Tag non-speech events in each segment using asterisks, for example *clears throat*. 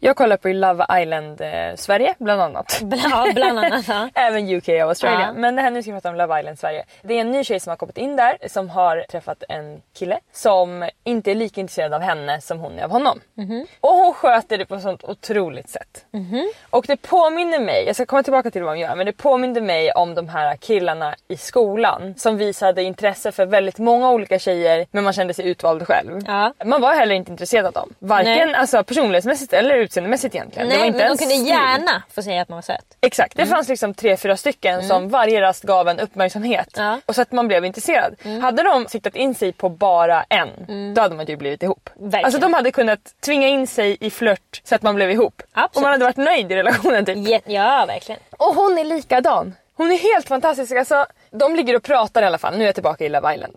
Jag kollar på Love Island eh, Sverige bland annat. *laughs* Ja, bland annat. *laughs* Även UK och Australien. Ja. Men det här nu ska vi prata om Love Island Sverige. Det är en ny tjej som har kommit in där som har träffat en kille som inte är lika intresserad av henne som hon är av honom. Mhm. Och hon sköter det på ett sånt otroligt sätt. Och det påminner mig, jag ska komma tillbaka till vad hon gör, men det påminner mig om de här killarna i skolan som visade intresse för väldigt många olika tjejer men man kände sig utvald själv. Ja. Man var heller inte intresserad av dem. Varken Nej. alltså, personlighetsmässigt eller utseendemässigt egentligen. det var Nej, inte men de ens kunde stil. gärna få säga att man var söt. Exakt, det fanns liksom tre, fyra stycken som varje rast gav en uppmärksamhet. Ja. Och så att man blev intresserad. Hade de siktat in sig på bara en, då hade man ju blivit ihop. Verkligen. Alltså de hade kunnat tvinga in sig i flört så att man blev ihop. Absolut. Och man hade varit nöjd i relationen typ. Ja, ja verkligen. Och hon är likadan. Hon är helt fantastisk. Alltså, de ligger och pratar i alla fall. Nu är jag tillbaka i Love Island.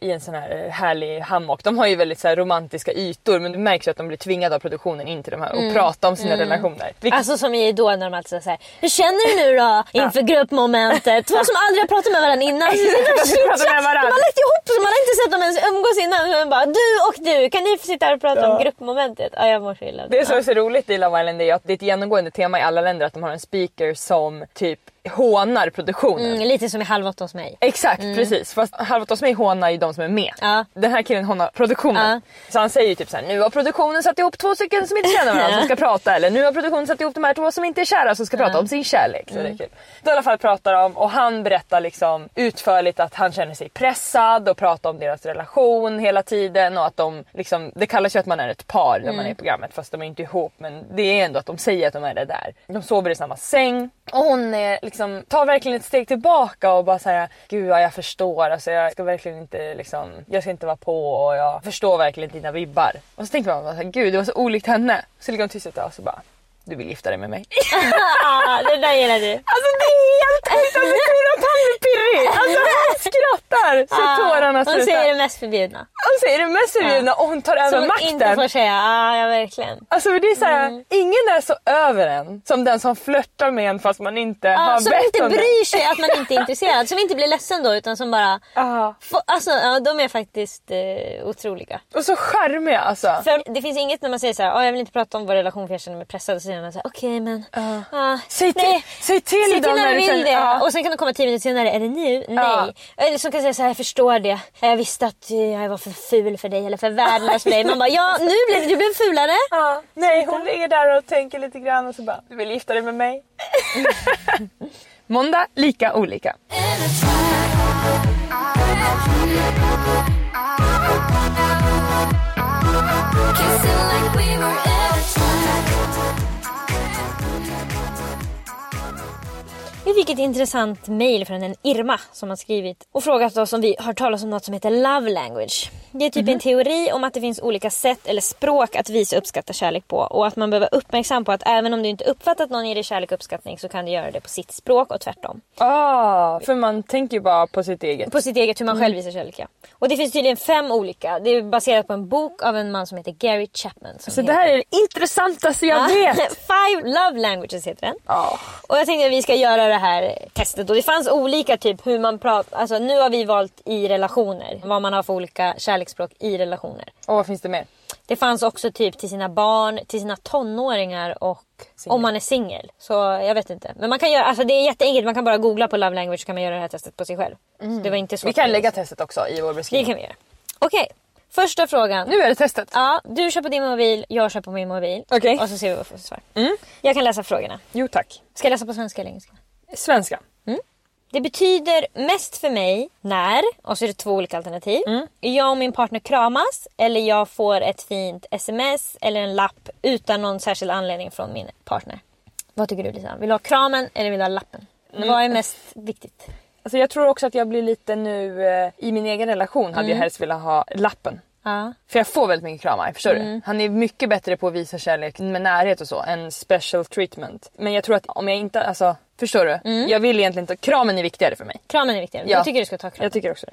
I en sån här eh, härlig hammock. De har ju väldigt så här romantiska ytor men det märks ju att de blir tvingade av produktionen in till de här och prata om sina relationer. Vilket Alltså som i Idol när de alltid säger Hur känner du nu då inför gruppmomentet? Två som aldrig har pratat med varandra innan. De och De pratar med chitchat. varandra. De har lagt ihop så man har inte sett dem ens umgås innan. Man bara du och du kan ni sitta här och prata om gruppmomentet? Ja jag mår så illa. Det som är så roligt i Love Island är att det är ett genomgående tema i alla länder att de har en speaker som typ hånar produktionen. Mm, lite som i Halv åtta hos mig. Exakt precis. Fast Halv åtta hos mig hånar ju de som är med. Ja. Den här killen hånar produktionen. Så han säger ju typ såhär, nu har produktionen satt ihop två stycken som inte känner varandra som ska *laughs* prata. Eller nu har produktionen satt ihop de här två som inte är kära som ska prata om sin kärlek. Så det är kul. Då i alla fall pratar de och han berättar liksom utförligt att han känner sig pressad och pratar om deras relation hela tiden och att de liksom, det kallas ju att man är ett par när man är i programmet fast de är inte ihop men det är ändå att de säger att de är det där. De sover i samma säng och hon är liksom, tar verkligen ett steg tillbaka och bara säga Gud ja, jag förstår, alltså, jag ska verkligen inte liksom, jag ska inte vara på och jag förstår verkligen dina vibbar. Och så tänker man bara, så här, gud det var så olikt henne. Så ligger hon tyst ett tag och så bara, du vill gifta dig med mig. *laughs* Ah, det där gillar du. Alltså det är helt sjukt, alltså han blir pirrig. Alltså han skrattar så tårarna Hon slutar. säger det mest förbjudna. Hon säger det mest förbjudna och hon tar över Som hon makten. inte får säga. Ah, ja verkligen. Alltså för det är såhär, Mm. ingen är så över en som den som flörtar med en fast man inte Ah, har som bett inte om det. bryr sig att man inte är intresserad. Som inte blir ledsen då utan som bara... Ja. Får, alltså ja, de är faktiskt eh, otroliga. Och så charmiga alltså. För det finns inget när man säger så här, "Ah, jag vill inte prata om vår relation för jag känner mig pressad. Man här, okej men... ah, Säg till, nej, säg till, Säg till när du vill känner- det. Ja. Och sen kan de komma tio minuter senare, är det nu? Nej. Ja. Eller som kan säga så här, jag förstår det. Jag visste att eh, jag var för ful för dig eller för värdelös för dig. Man bara, ja nu blev du blev fulare. Ja, nej hon ligger där och tänker lite grann och så bara, du vill gifta dig med mig? *laughs* Måndag, lika olika. Vi fick ett intressant mail från en Irma som har skrivit och frågat oss om vi har talas om något som heter love language. Det är typ en teori om att det finns olika sätt eller språk att visa uppskatta kärlek på och att man behöver vara uppmärksam på att även om du inte uppfattat någon ger dig kärlek och uppskattning så kan du göra det på sitt språk och tvärtom. Ah, för man tänker ju bara på sitt eget. På sitt eget hur man själv visar kärlek ja. Och det finns tydligen fem olika. Det är baserat på en bok av en man som heter Gary Chapman. Så det här är det intressantaste jag vet. *laughs* Five love languages heter den. Ja. Och jag tänkte att vi ska göra det här testet. Och det fanns olika typ hur man pratar. Alltså nu har vi valt i relationer. Vad man har för olika kärleksspråk i relationer. Och vad finns det mer? Det fanns också typ till sina barn, till sina tonåringar och om man är singel. Så jag vet inte. Men man kan göra, alltså det är jätteenkelt. Man kan bara googla på love language så kan man göra det här testet på sig själv. Så det var inte så Vi kan lägga testet också i vår Det beskrivning. kan vi göra. Okej, första frågan. Nu är det testet. Ja, du kör på din mobil, jag kör på min mobil. Okej. Och så ser vi vad vi får svar. Jag kan läsa frågorna. Jo tack. Ska jag läsa på svenska eller engelska? Svenska. Det betyder mest för mig när, och så är det två olika alternativ. Jag och min partner kramas eller jag får ett fint sms eller en lapp utan någon särskild anledning från min partner. Vad tycker du Lisa? Vill du ha kramen eller vill du ha lappen? Vad är mest viktigt? Alltså jag tror också att jag blir lite nu, eh, i min egen relation hade jag helst velat ha lappen. Ja. För jag får väldigt mycket kramar, förstår du? Han är mycket bättre på att visa kärlek med närhet och så än special treatment. Men jag tror att om jag inte, alltså förstår du? Jag vill egentligen inte, kramen är viktigare för mig. Kramen är viktigare. Ja. Jag tycker du ska ta kramen. Jag tycker också det.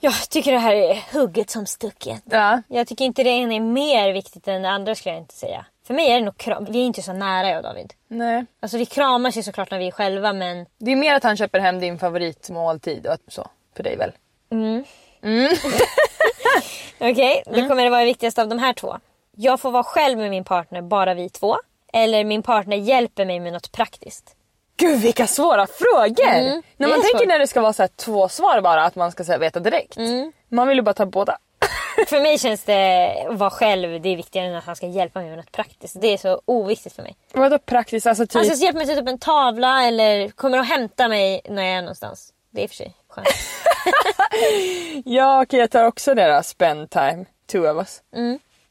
Jag tycker det här är hugget som stucket. Ja. Jag tycker inte det ena är mer viktigt än det andra skulle jag inte säga. För mig är det nog kram. Vi är inte så nära jag och David. Nej. Alltså vi kramas ju såklart när vi är själva men Det är mer att han köper hem din favoritmåltid och så. För dig väl? *laughs* Okej, Mm. då kommer det vara det viktigaste av de här två. Jag får vara själv med min partner, bara vi två. Eller min partner hjälper mig med något praktiskt. Gud vilka svåra frågor! när Mm, det man tänker svårt. när det ska vara så här två svar bara, att man ska så här, veta direkt. Mm. Man vill ju bara ta båda. *laughs* För mig känns det att vara själv, det är viktigare än att han ska hjälpa mig med något praktiskt. Det är så oviktigt för mig. Vadå praktiskt? Alltså typ... Han ska hjälpa mig sätta upp en tavla eller kommer och hämta mig när jag är någonstans. Det är för sig skönt. *laughs* Ja okej jag tar också det då. Spend time. Two of us.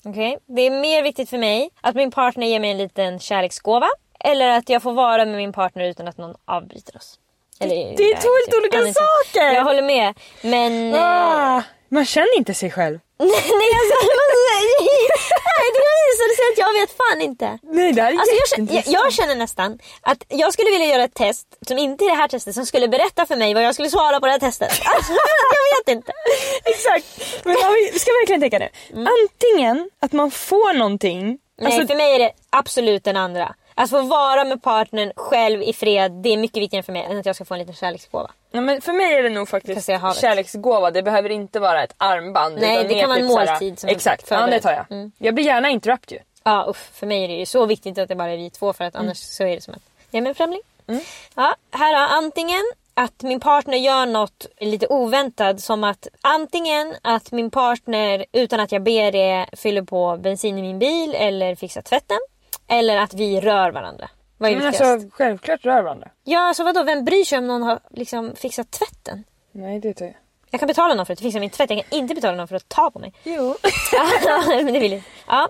Okej, Det är mer viktigt för mig att min partner ger mig en liten kärleksgåva. Eller att jag får vara med min partner utan att någon avbryter oss. Eller, Det är två helt olika Annie, saker! Jag håller med. Men... eh, Ah, man känner inte sig själv. *laughs* Nej alltså, nej, det du säger att jag vet fan inte. Nej det här är Alltså jag, känner, jag, jag känner nästan att jag skulle vilja göra ett test som inte är det här testet som skulle berätta för mig vad jag skulle svara på det här testet. *laughs* Alltså, jag vet inte. Exakt. Men vi ska verkligen tänka nu. Antingen att man får någonting. Nej, Alltså, för mig är det absolut den andra. Att få vara med partnern själv i fred, det är mycket viktigare för mig än att jag ska få en liten kärleksgåva. nej, men för mig är det nog faktiskt kärleksgåva. Det behöver inte vara ett armband. Nej, det kan vara en typ måltid som Exakt, ja, det tar jag. Mm. Jag blir gärna interrupt ju. Ja, uff, för mig är det ju så viktigt att det bara är vi två för att annars så är det som att jag är med en främling. Ja, här har antingen att min partner gör något lite oväntat som att antingen att min partner utan att jag ber det fyller på bensin i min bil eller fixar tvätten. Eller att vi rör varandra. Vad är Men viktigast? alltså självklart rör varandra. Ja, alltså vadå? Vem bryr sig om någon har liksom fixat tvätten? Nej det tar jag. Jag kan betala någon för att fixa min tvätt. Jag kan inte betala någon för att ta på mig. Jo. *laughs* Men det vill jag. Ja.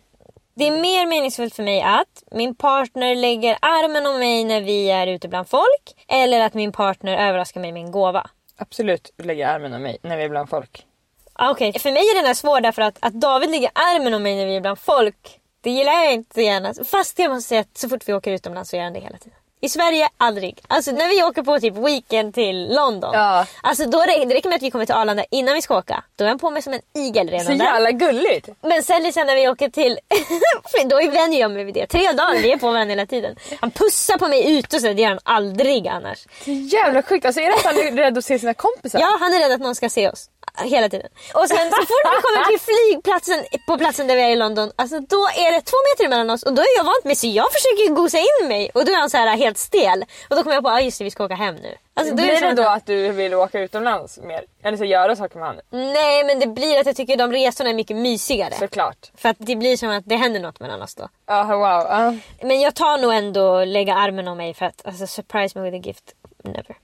Det är mer meningsfullt för mig att min partner lägger armen om mig när vi är ute bland folk. Eller att min partner överraskar mig med en gåva. Absolut lägga armen om mig när vi är bland folk. Ah, Okej, för mig är den här svår därför att, att David lägger armen om mig när vi är bland folk. Det gillar jag inte gärna. Fast jag måste säga att så fort vi åker utomlands så gör han det hela tiden. I Sverige, aldrig. Alltså när vi åker på typ weekend till London. Ja. Alltså då räcker det räcker med att vi kommer till Arlanda innan vi ska åka. Då är han på mig som en igel redan Så där. jävla gulligt. Men sen liksom när vi åker till... *laughs* då vänjer jag mig vid det. Tre dagar, vi är på varandra hela tiden. Han pussar på mig ute och så, det gör han aldrig annars. Så jävla sjukt. Alltså är det att han är rädd att se sina kompisar? Ja, han är rädd att någon ska se oss. Hela tiden. Och sen så fort vi kommer till flygplatsen på platsen där vi är i London, alltså då är det två meter mellan oss och då är jag vant med så jag försöker gosa in mig och då är han så här helt stel. Och då kommer jag på, ah, just det vi ska åka hem nu. Alltså, Blir det att- då att du vill åka utomlands mer? Eller så göra saker med honom? Nej men det blir att jag tycker de resorna är mycket mysigare. Såklart. För att det blir som att det händer något mellan oss då. Ja wow. ja. Men jag tar nog ändå lägga armen om mig för att alltså, surprise me with a gift. Never.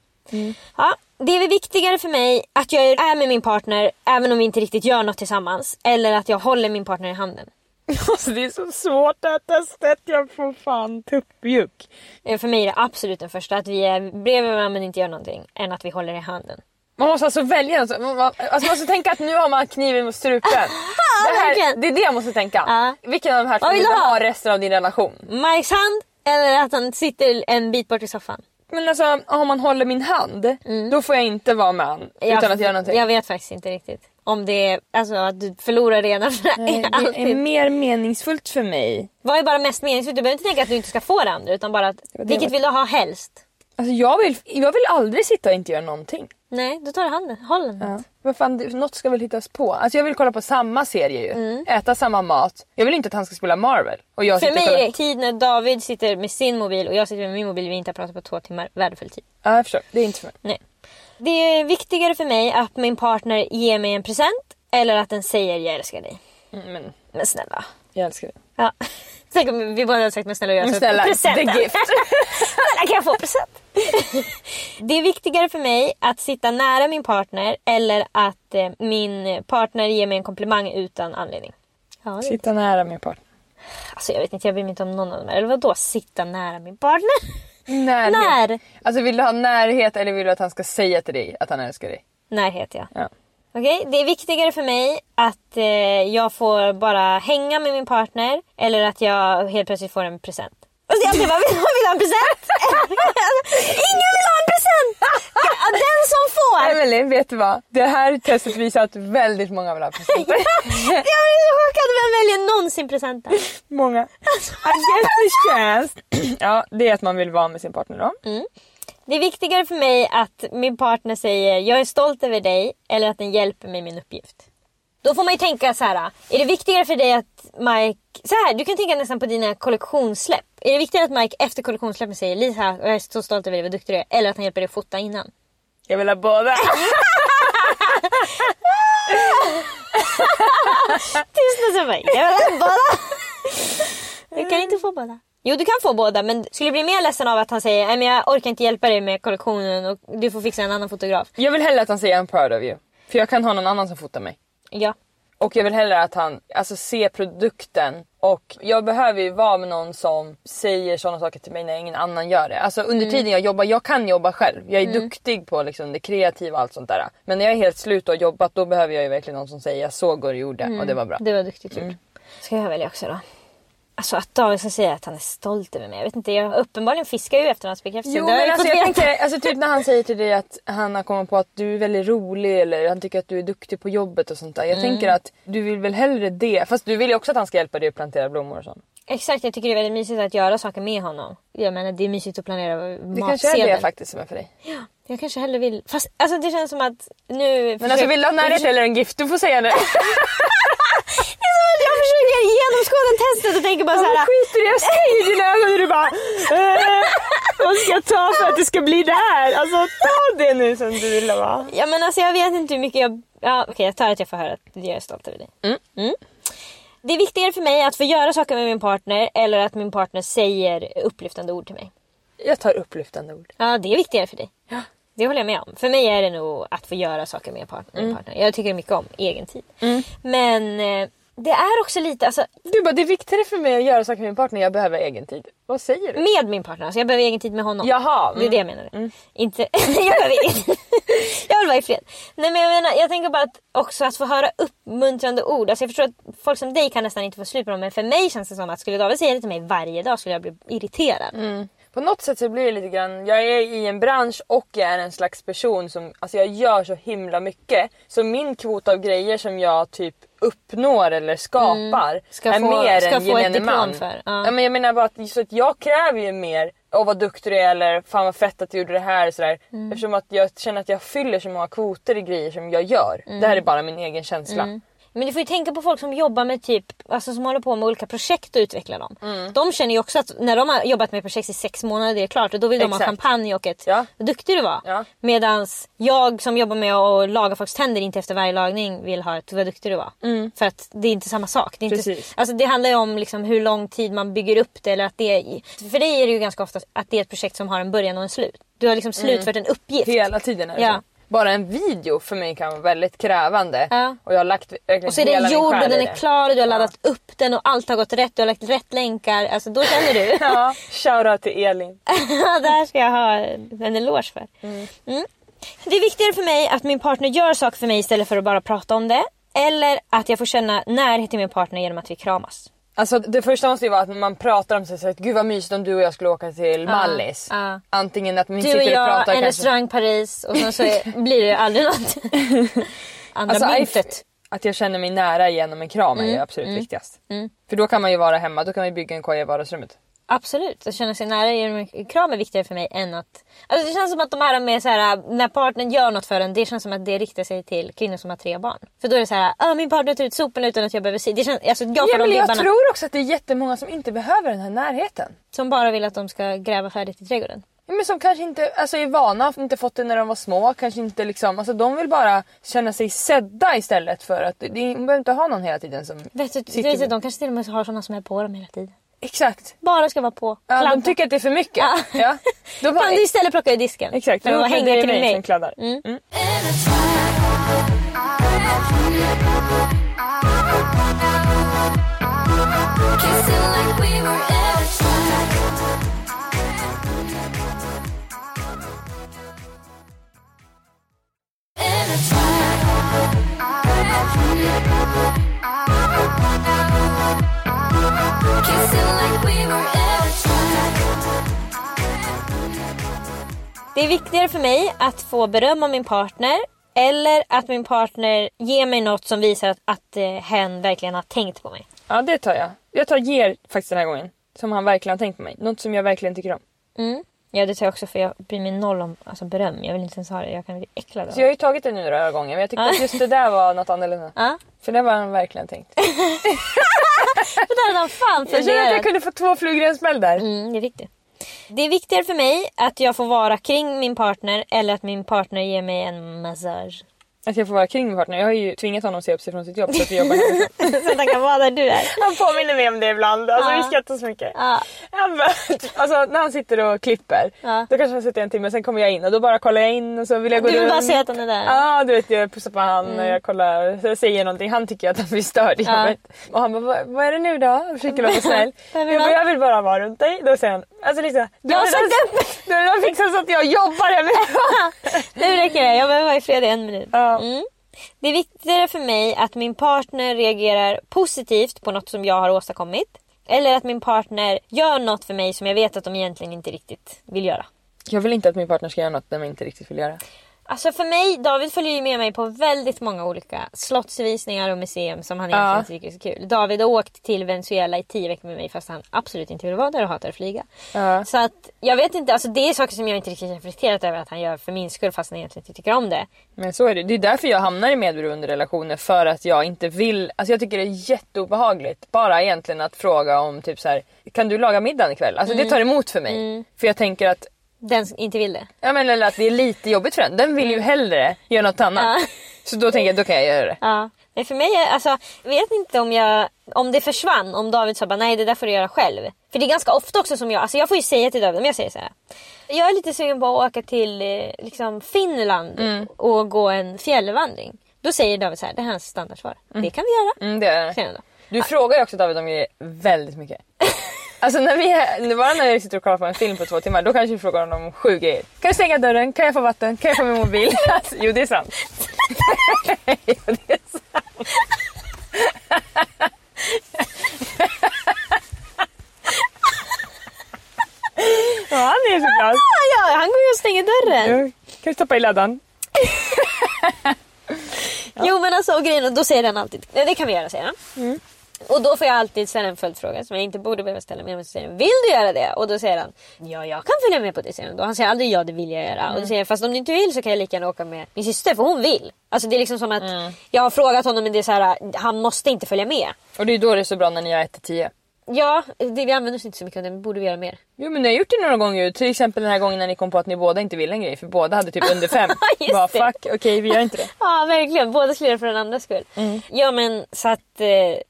Ja, det är väl viktigare för mig att jag är med min partner även om vi inte riktigt gör något tillsammans. Eller att jag håller min partner i handen. *laughs* Alltså det är så svårt det här testet. Jag får fan tuppjuck. Eh, För mig är det absolut den första. Att vi är bredvid varandra men inte gör någonting. Än att vi håller i handen. Man måste alltså välja. Alltså, man, alltså man måste tänka att nu har man kniven mot strupen. *laughs* det, här, det är det jag måste tänka. Ja. Vilken av de här två vill du ha? ha resten av din relation? Mikes hand eller att han sitter en bit bort i soffan. Men alltså om man håller min hand, då får jag inte vara med han utan jag, att göra någonting. Jag vet faktiskt inte riktigt. Om det är alltså, att du förlorar det ena för det Nej, det är *laughs* mer meningsfullt för mig. Vad är bara mest meningsfullt? Du behöver inte tänka att du inte ska få det andra utan bara att vilket vill du ha helst? Alltså jag vill, jag vill aldrig sitta och inte göra någonting. Nej, då tar du handen. Den. Ja. Men fan, det- något ska väl hittas på. Alltså jag vill kolla på samma serie ju. Mm. Äta samma mat. Jag vill inte att han ska spela Marvel. Och jag För sitter och mig kollar- är det tid när David sitter med sin mobil och jag sitter med min mobil vi inte har pratat på två timmar. Värdefull tid. Ja jag förstår. Det är inte för mig. Nej. Det är viktigare för mig att min partner ger mig en present eller att den säger jag älskar dig. Mm, Men snälla. Jag älskar det. Ja. *laughs* Tänk om vi båda hade sagt men snälla gör snälla, Presenten. the gift. *laughs* snälla kan jag få present? *laughs* det är viktigare för mig att sitta nära min partner eller att eh, min partner ger mig en komplimang utan anledning. Ja, Sitta nära min partner. alltså jag vet inte, jag bryr mig inte om någon av dem. Eller vadå sitta nära min partner? Närhet. När? Alltså vill du ha närhet eller vill du att han ska säga till dig att han älskar dig? Närhet ja. Ja. Okej, det är viktigare för mig att eh, jag får bara hänga med min partner eller att jag helt plötsligt får en present. Alltså jag bara, vill, vill ha en present? *laughs* Ingen vill ha en present! Den som får! Emelie, vet du vad? Det här testet visar att väldigt många vill ha presenter. *laughs* jag blir så chockad, vem väljer någonsin presenter? många. I get the chance. *clears throat* ja, det är att man vill vara med sin partner då. Det är viktigare för mig att min partner säger jag är stolt över dig eller att den hjälper mig i min uppgift. Då får man ju tänka så här. Är det viktigare för dig att Mike... Så här, du kan tänka nästan på dina kollektionssläpp. Är det viktigare att Mike efter kollektionssläppet säger Lisa, jag är så stolt över dig, vad duktig du är. Eller att han hjälper dig att fota innan. Jag vill ha båda. Tystnad så bara, jag vill ha båda. Du kan inte få båda. Jo du kan få båda men skulle du bli mer ledsen av att han säger Nej men jag orkar inte hjälpa dig med kollektionen och du får fixa en annan fotograf. Jag vill hellre att han säger I'm proud of you. För jag kan ha någon annan som fotar mig. Ja. Och jag vill hellre att han alltså, ser produkten. Och jag behöver ju vara med någon som säger sådana saker till mig när ingen annan gör det. Alltså under tiden jag jobbar, jag kan jobba själv. Jag är duktig på liksom, det kreativa och allt sånt där. Men när jag är helt slut och har jobbat då behöver jag ju verkligen någon som säger jag såg du gjorde och det var bra. Det var duktigt gjort. Ska jag välja också då? Alltså att David ska säga att han är stolt över mig. Jag vet inte, jag uppenbarligen fiskar ju efter hans bekräftelse. Jo men alltså jag tänker, alltså typ när han säger till dig att han har kommit på att du är väldigt rolig eller han tycker att du är duktig på jobbet och sånt där. Jag Mm. tänker att du vill väl hellre det. Fast du vill ju också att han ska hjälpa dig att plantera blommor och sånt. Exakt, jag tycker det är väldigt mysigt att göra saker med honom. Jag menar det är mysigt att planera Det kanske är det faktiskt som är för dig. Jag kanske hellre vill... Fast alltså det känns som att nu... Men alltså vill du ha närhet eller en gift? Du får säga det. Det är som att jag försöker genomskåda testet och tänker bara Ja, såhär... skit i det, jag ser i dina ögon hur du bara eh, Vad ska jag ta för att det ska bli det här? Alltså ta det nu som du ville va? Ja men alltså jag vet inte hur mycket jag... Ja okej jag tar att jag får höra att jag är stolt över dig. Mm. Det är viktigare för mig att få göra saker med min partner eller att min partner säger upplyftande ord till mig. Jag tar upplyftande ord. Ja det är viktigare för dig. Det håller jag med om. För mig är det nog att få göra saker med partner, min partner. Jag tycker mycket om egen tid. Men eh, det är också lite, alltså Du bara det är viktigare för mig att göra saker med min partner, jag behöver egen tid. Vad säger du? med min partner. Alltså jag behöver egen tid med honom. Jaha. Det är det jag menar. Inte, *laughs* jag behöver egen *laughs* Jag vill vara i fred. Nej men jag menar, jag tänker bara att också att få höra uppmuntrande ord. Alltså jag förstår att folk som dig kan nästan inte få slut på dem. Men för mig känns det som att skulle David säga det till mig varje dag skulle jag bli irriterad. På något sätt så blir det lite grann, jag är i en bransch och jag är en slags person som, alltså jag gör så himla mycket. Så min kvot av grejer som jag typ uppnår eller skapar Ska är få- mer ska än få gemene man. för, ja. Ja. men jag menar bara att, så att jag kräver ju mer Åh vad duktig du är eller fan vad fett att du gjorde det här sådär. Mm. Eftersom att jag känner att jag fyller så många kvoter i grejer som jag gör. Mm. Det här är bara min egen känsla. Men du får ju tänka på folk som jobbar med typ, alltså som håller på med olika projekt och utvecklar dem. Mm. De känner ju också att när de har jobbat med projekt i sex månader, det är klart, och då vill de ha Exakt. champagne och ett Ja. vad duktig du var. Ja. Medans jag som jobbar med att laga folks tänder inte efter varje lagning vill ha ett vad duktig du var. För att det är inte samma sak. Det, är inte, Mm. Alltså det handlar ju om liksom hur lång tid man bygger upp det. Eller att det är, för dig är det ju ganska ofta att det är ett projekt som har en början och en slut. Du har liksom slutfört en uppgift. Hela tiden är det Ja. så. Bara en video för mig kan vara väldigt krävande. Ja. Och jag har lagt Och så är den gjord och den är klar och du har laddat upp den och allt har gått rätt. Du har lagt rätt länkar. Alltså då känner du. *laughs* Ja, shoutout till Elin. *laughs* det här ska jag ha en eloge för. Mm. Det är viktigare för mig att min partner gör saker för mig istället för att bara prata om det. Eller att jag får känna närhet till min partner genom att vi kramas. Alltså det första måste ju vara att man pratar om sig så att gud vad mysigt om du och jag skulle åka till Mallis. ja. Antingen att man Du och sitter och jag, pratar en kanske. restaurang Paris och sen så är, *laughs* blir det aldrig något. Andra Alltså, myntet. att jag känner mig nära genom en kram är ju absolut viktigast. För då kan man ju vara hemma, då kan man ju bygga en koja i vardagsrummet. Absolut, att känna sig nära genom en kram är viktigare för mig än att... Alltså det känns som att de här med så här, när partnern gör något för en, det känns som att det riktar sig till kvinnor som har tre barn. För då är det så här, ah, min partner tar ut soporna utan att jag behöver se. Det känns, alltså jag Ja, men jag tror också att det är jättemånga som inte behöver den här närheten. Som bara vill att de ska gräva färdigt i trädgården. Ja, Men som kanske inte alltså, är vana, inte fått det när de var små. Kanske inte liksom, alltså, de vill bara känna sig sedda istället för att... De behöver inte ha någon hela tiden som Vet du, sitter vet du, de kanske till och med har såna som är på dem hela tiden. Exakt. Bara ska vara på. Ja, de tycker att det är för mycket. Ja. Ja. *laughs* De bara, Kan du istället plocka i disken? exakt, För att hänga till mig som. Mm. Mm. Det är viktigare för mig att få beröm av min partner eller att min partner ger mig något som visar att, att eh, hen verkligen har tänkt på mig. Ja, det tar jag. Jag tar ger faktiskt den här gången. Som han verkligen har tänkt på mig. Något som jag verkligen tycker om. Mm. Ja det tar jag också för jag bryr mig noll om alltså, beröm. Jag vill inte ens ha det. Jag kan bli äcklad av Så jag har ju tagit det nu några gånger men jag tyckte att just det där var något annorlunda. Ja. För det var han verkligen tänkt. *laughs* Det där hade han fan Jag känner att jag kunde få två flugor i en smäll där. Mm, det är viktigt. Det är viktigare för mig att jag får vara kring min partner eller att min partner ger mig en massage. Att jag får vara kring min partner. Jag har ju tvingat honom att se upp sig från sitt jobb så att vi jobbar hemifrån. *laughs* så att han kan vara där du är. Han påminner mig om det ibland. Alltså Ja. vi skrattar så mycket. Ja. Bara, alltså när han sitter och klipper. Ja. Då kanske han sitter en timme sen kommer jag in och då bara kollar jag in och så vill jag gå Du vill runt. bara se att han är där. Ja du vet jag pussar på han och jag kollar så jag säger någonting. Han tycker att han blir störd i Ja. jobbet. Och han bara vad, är det nu då? *laughs* Jag försöker vara snäll. Jag, vill bara, jag vill bara vara runt dig. Då säger han alltså Lisa. Du Jag har redan- *laughs* Du har redan fixat så att jag jobbar hemifrån. Nu räcker det, jag behöver vara i fred i en minut. Ja. Mm. Det är viktigare för mig att min partner reagerar positivt på något som jag har åstadkommit. Eller att min partner gör något för mig som jag vet att de egentligen inte riktigt vill göra. Jag vill inte att min partner ska göra något de inte riktigt vill göra. Alltså för mig, David följer ju med mig på väldigt många olika slottsvisningar och museum som han egentligen inte tycker är så kul. David har åkt till Venezuela i tio veckor med mig fast han absolut inte vill vara där och hatar att flyga. Ja. Så att jag vet inte, alltså det är saker som jag inte riktigt reflekterat över att han gör för min skull fast han egentligen inte tycker om det. Men så är det. Det är därför jag hamnar i medberoende relationer. För att jag inte vill... Alltså jag tycker det är jätteobehagligt. Bara egentligen att fråga om typ så här. Kan du laga middagen ikväll? Alltså Mm. det tar emot för mig. För jag tänker att... Den som inte vill det. Ja men eller att det är lite jobbigt för den. Den vill ju hellre göra något annat. Mm. Ja. Så då tänker jag då kan jag göra det. Ja. Men för mig, alltså, jag vet inte om jag om det försvann, om David sa bara nej det där får du göra själv. För det är ganska ofta också som jag, alltså jag får ju säga till David, om jag säger så här. Jag är lite sugen på att åka till eh, liksom Finland Mm. och gå en fjällvandring. Då säger David så här, det här är hans standardsvar. Det kan vi göra. Mm, det är. Du frågar ju också David om grejer väldigt mycket. *laughs* Alltså när vi är, bara när jag sitter och kollar på en film på två timmar då kanske vi frågar honom om sju grejer. Kan du stänga dörren? Kan jag få vatten? Kan jag få min mobil? *laughs* Alltså, jo det är sant. jo, det är sant. ja, han är så glad. Ah, ja, han går ju och stänger dörren. Kan du stoppa i laddan? *laughs* Jo men alltså och grejen, då säger han alltid, det kan vi göra säger han. Mm. Och då får jag alltid ställa en följdfråga som jag inte borde behöva ställa. Men jag måste säga, vill du göra det? Och då säger han, ja jag kan följa med på det. Säger han. Då han säger aldrig ja det vill jag göra. Mm. Och då säger jag, fast om du inte vill så kan jag lika gärna åka med min syster för hon vill. Alltså det är liksom som att Mm. jag har frågat honom men det är så här, han måste inte följa med. Och det är då det är så bra när ni är 1 till 10. Ja, det, vi använder oss inte så mycket av det men borde vi göra mer. Jo men ni har gjort det några gånger ju. Till exempel den här gången när ni kom på att ni båda inte ville en grej. För båda hade typ under fem. *laughs* Just Bara det. fuck, okej vi gör inte det. *laughs* Ja verkligen, båda skulle göra det för den andras skull. Mm. Ja men så att eh,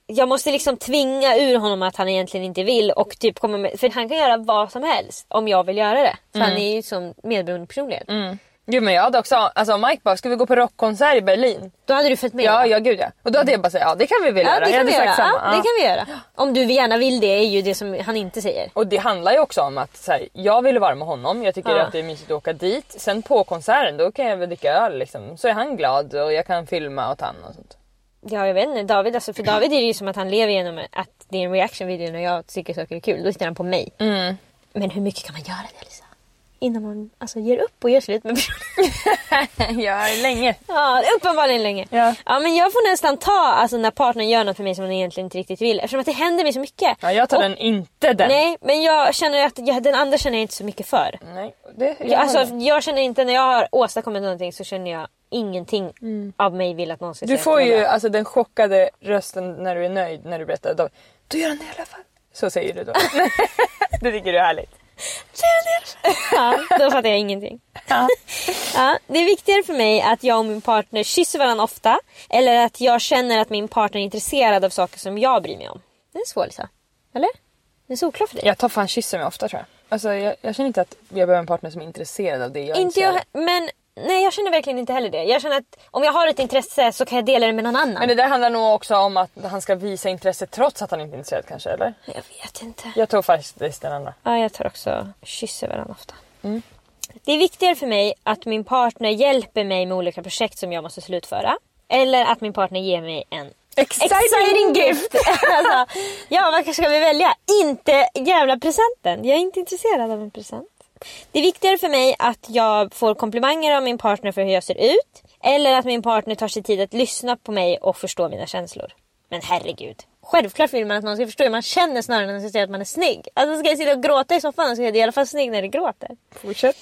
jag måste liksom tvinga ur honom att han egentligen inte vill och typ komma med, för han kan göra vad som helst om jag vill göra det. För han är ju som medberoende personlighet. Mm. Jo men jag hade också, alltså Mike bara, ska vi gå på rockkonsert i Berlin? Då hade du följt med Ja, ja gud ja. Och då hade jag bara sagt ja det kan vi väl Ja, göra. det kan, vi göra. Ja, det kan vi göra. Om du gärna vill det är ju det som han inte säger. Och det handlar ju också om att så här, jag ville vara med honom, jag tycker Ja. att det är mysigt att åka dit. Sen på konserten då kan jag väl dricka öl liksom. Så är han glad och jag kan filma åt han och sånt. Ja jag vet inte, David, alltså, för David är det ju som att han lever genom att det är en reaction video när jag tycker saker är kul. Då tittar han på mig. Mm. Men hur mycket kan man göra det Lisa? Innan man alltså, ger upp och gör slut med personen. *laughs* ja, länge. Ja, uppenbarligen länge. Ja. ja, men jag får nästan ta alltså, när partnern gör något för mig som den egentligen inte riktigt vill. Eftersom att det händer mig så mycket. Ja, jag tar Och- den inte den. Nej, men jag känner att jag, den andra känner jag inte så mycket för. Nej, det, jag Jag, alltså, jag känner inte, när jag har åstadkommit någonting så känner jag ingenting av mig vill att någon ska Mm. Du säga får det var ju alltså, den chockade rösten när du är nöjd när du berättar. Då, du gör den i alla fall. Så säger du då. *laughs* det tycker du är härligt. Ja, då fattar jag ingenting. Ja, det är viktigare för mig att jag och min partner kysser varandra ofta. Eller att jag känner att min partner är intresserad av saker som jag bryr mig om. Det är svårt Lisa. Eller? Det är solklart för dig. Jag tar fan kysser mig ofta tror jag. Alltså, jag, jag känner inte att jag behöver en partner som är intresserad av det jag är Inte jag, men nej jag känner verkligen inte heller det. Jag känner att om jag har ett intresse så kan jag dela det med någon annan. Men det där handlar nog också om att han ska visa intresse trots att han inte är intresserad kanske eller? Jag vet inte. Jag tror faktiskt den andra. Ja, jag tar också kysser varandra ofta. Det är viktigare för mig att min partner hjälper mig med olika projekt som jag måste slutföra. Eller att min partner ger mig en Exciting gift! *laughs* alltså, ja, vad ska vi välja? Inte jävla presenten. Jag är inte intresserad av en present. Det är viktigare för mig att jag får komplimanger av min partner för hur jag ser ut. Eller att min partner tar sig tid att lyssna på mig och förstå mina känslor. Men herregud. Självklart vill man att någon ska förstå hur man känner snarare än att ska säga att man är snygg. Alltså ska jag sitta och gråta i soffan så är jag i alla fall snygg när jag gråter. Fortsätt.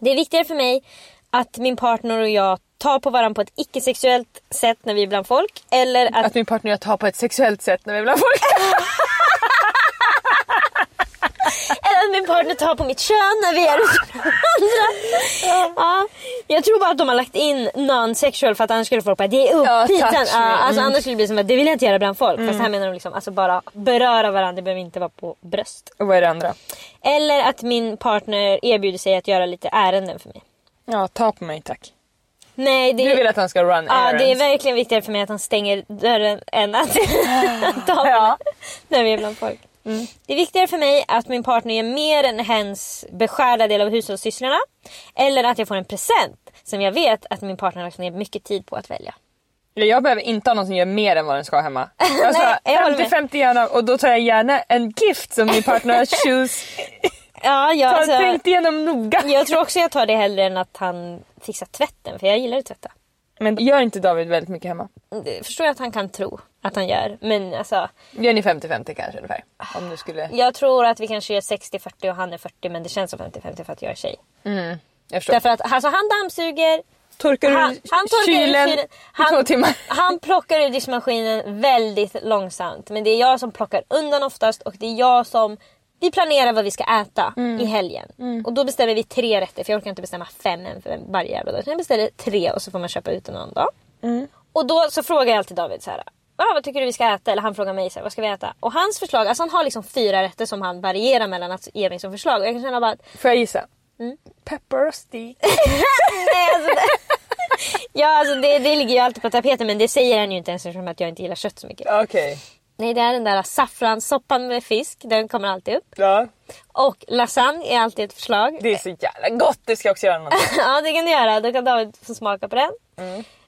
Det är viktigare för mig att min partner och jag tar på varandra på ett icke-sexuellt sätt när vi är bland folk. Eller att... Att min partner och jag tar på ett sexuellt sätt när vi är bland folk. *laughs* Min partner tar på mitt kön när vi är ute bland andra. Ja. Jag tror bara att de har lagt in non-sexual för att annars skulle folk bara det är Ja, upphitande. me. Ja, alltså Mm. annars skulle det bli som att det vill jag inte göra bland folk. Fast här menar de liksom alltså bara beröra varandra, det behöver inte vara på bröst. Och vad är det andra? Eller att min partner erbjuder sig att göra lite ärenden för mig. Ja, ta på mig tack. Nej, det Du vill att han ska run Ja, errands. det är verkligen viktigare för mig att han stänger dörren än att *laughs* *laughs* ta på mig Ja. när vi är bland folk. Det är viktigare för mig att min partner ger mer än hens beskärda del av hushållssysslorna. Eller att jag får en present som jag vet att min partner har lagt ner mycket tid på att välja. Ja, Jag behöver inte ha någon som gör mer än vad den ska hemma. *laughs* Alltså, Nej, jag håller med. 50-50 gärna och då tar jag gärna en gift som min partner *laughs* choose. Ja, jag, Har alltså, tänkt igenom noga. jag tror också jag tar det hellre än att han fixar tvätten för jag gillar att tvätta. Men gör inte David väldigt mycket hemma? Det förstår jag att han kan tro att han gör. Men alltså, Gör ni 50-50 kanske ungefär? Om du skulle... jag tror att vi kanske gör 60-40 och han är 40 men det känns som 50-50 för att jag är tjej. Jag förstår. Därför att alltså, han dammsuger, Torkar han, du han torkar ur kylen, kylen. i två Han, timmar? han plockar ur diskmaskinen väldigt långsamt. Men det är jag som plockar undan oftast och det är jag som vi planerar vad vi ska äta Mm. i helgen. Och då bestämmer vi tre rätter för jag orkar inte bestämma fem en för varje jävla dag. Så jag beställer tre och så får man köpa ut en någon dag. Mm. Och då så frågar jag alltid David så här. Ah, vad tycker du vi ska äta? Eller han frågar mig så här, vad ska vi äta? Och hans förslag, alltså han har liksom fyra rätter som han varierar mellan att ge mig som förslag. Och jag kan känna bara att Får jag gissa? Mm. Pepper och steak. *laughs* Nej, alltså det, ja, alltså det, det ligger ju alltid på tapeten men det säger han ju inte ens eftersom att jag inte gillar kött så mycket. Okej. Nej, det är den där saffranssoppan med fisk. Den kommer alltid upp. Ja. Och lasagne är alltid ett förslag. Det är så jävla gott. Det ska också göra gång. *laughs* ja, det kan du göra. Då kan David få smaka på den.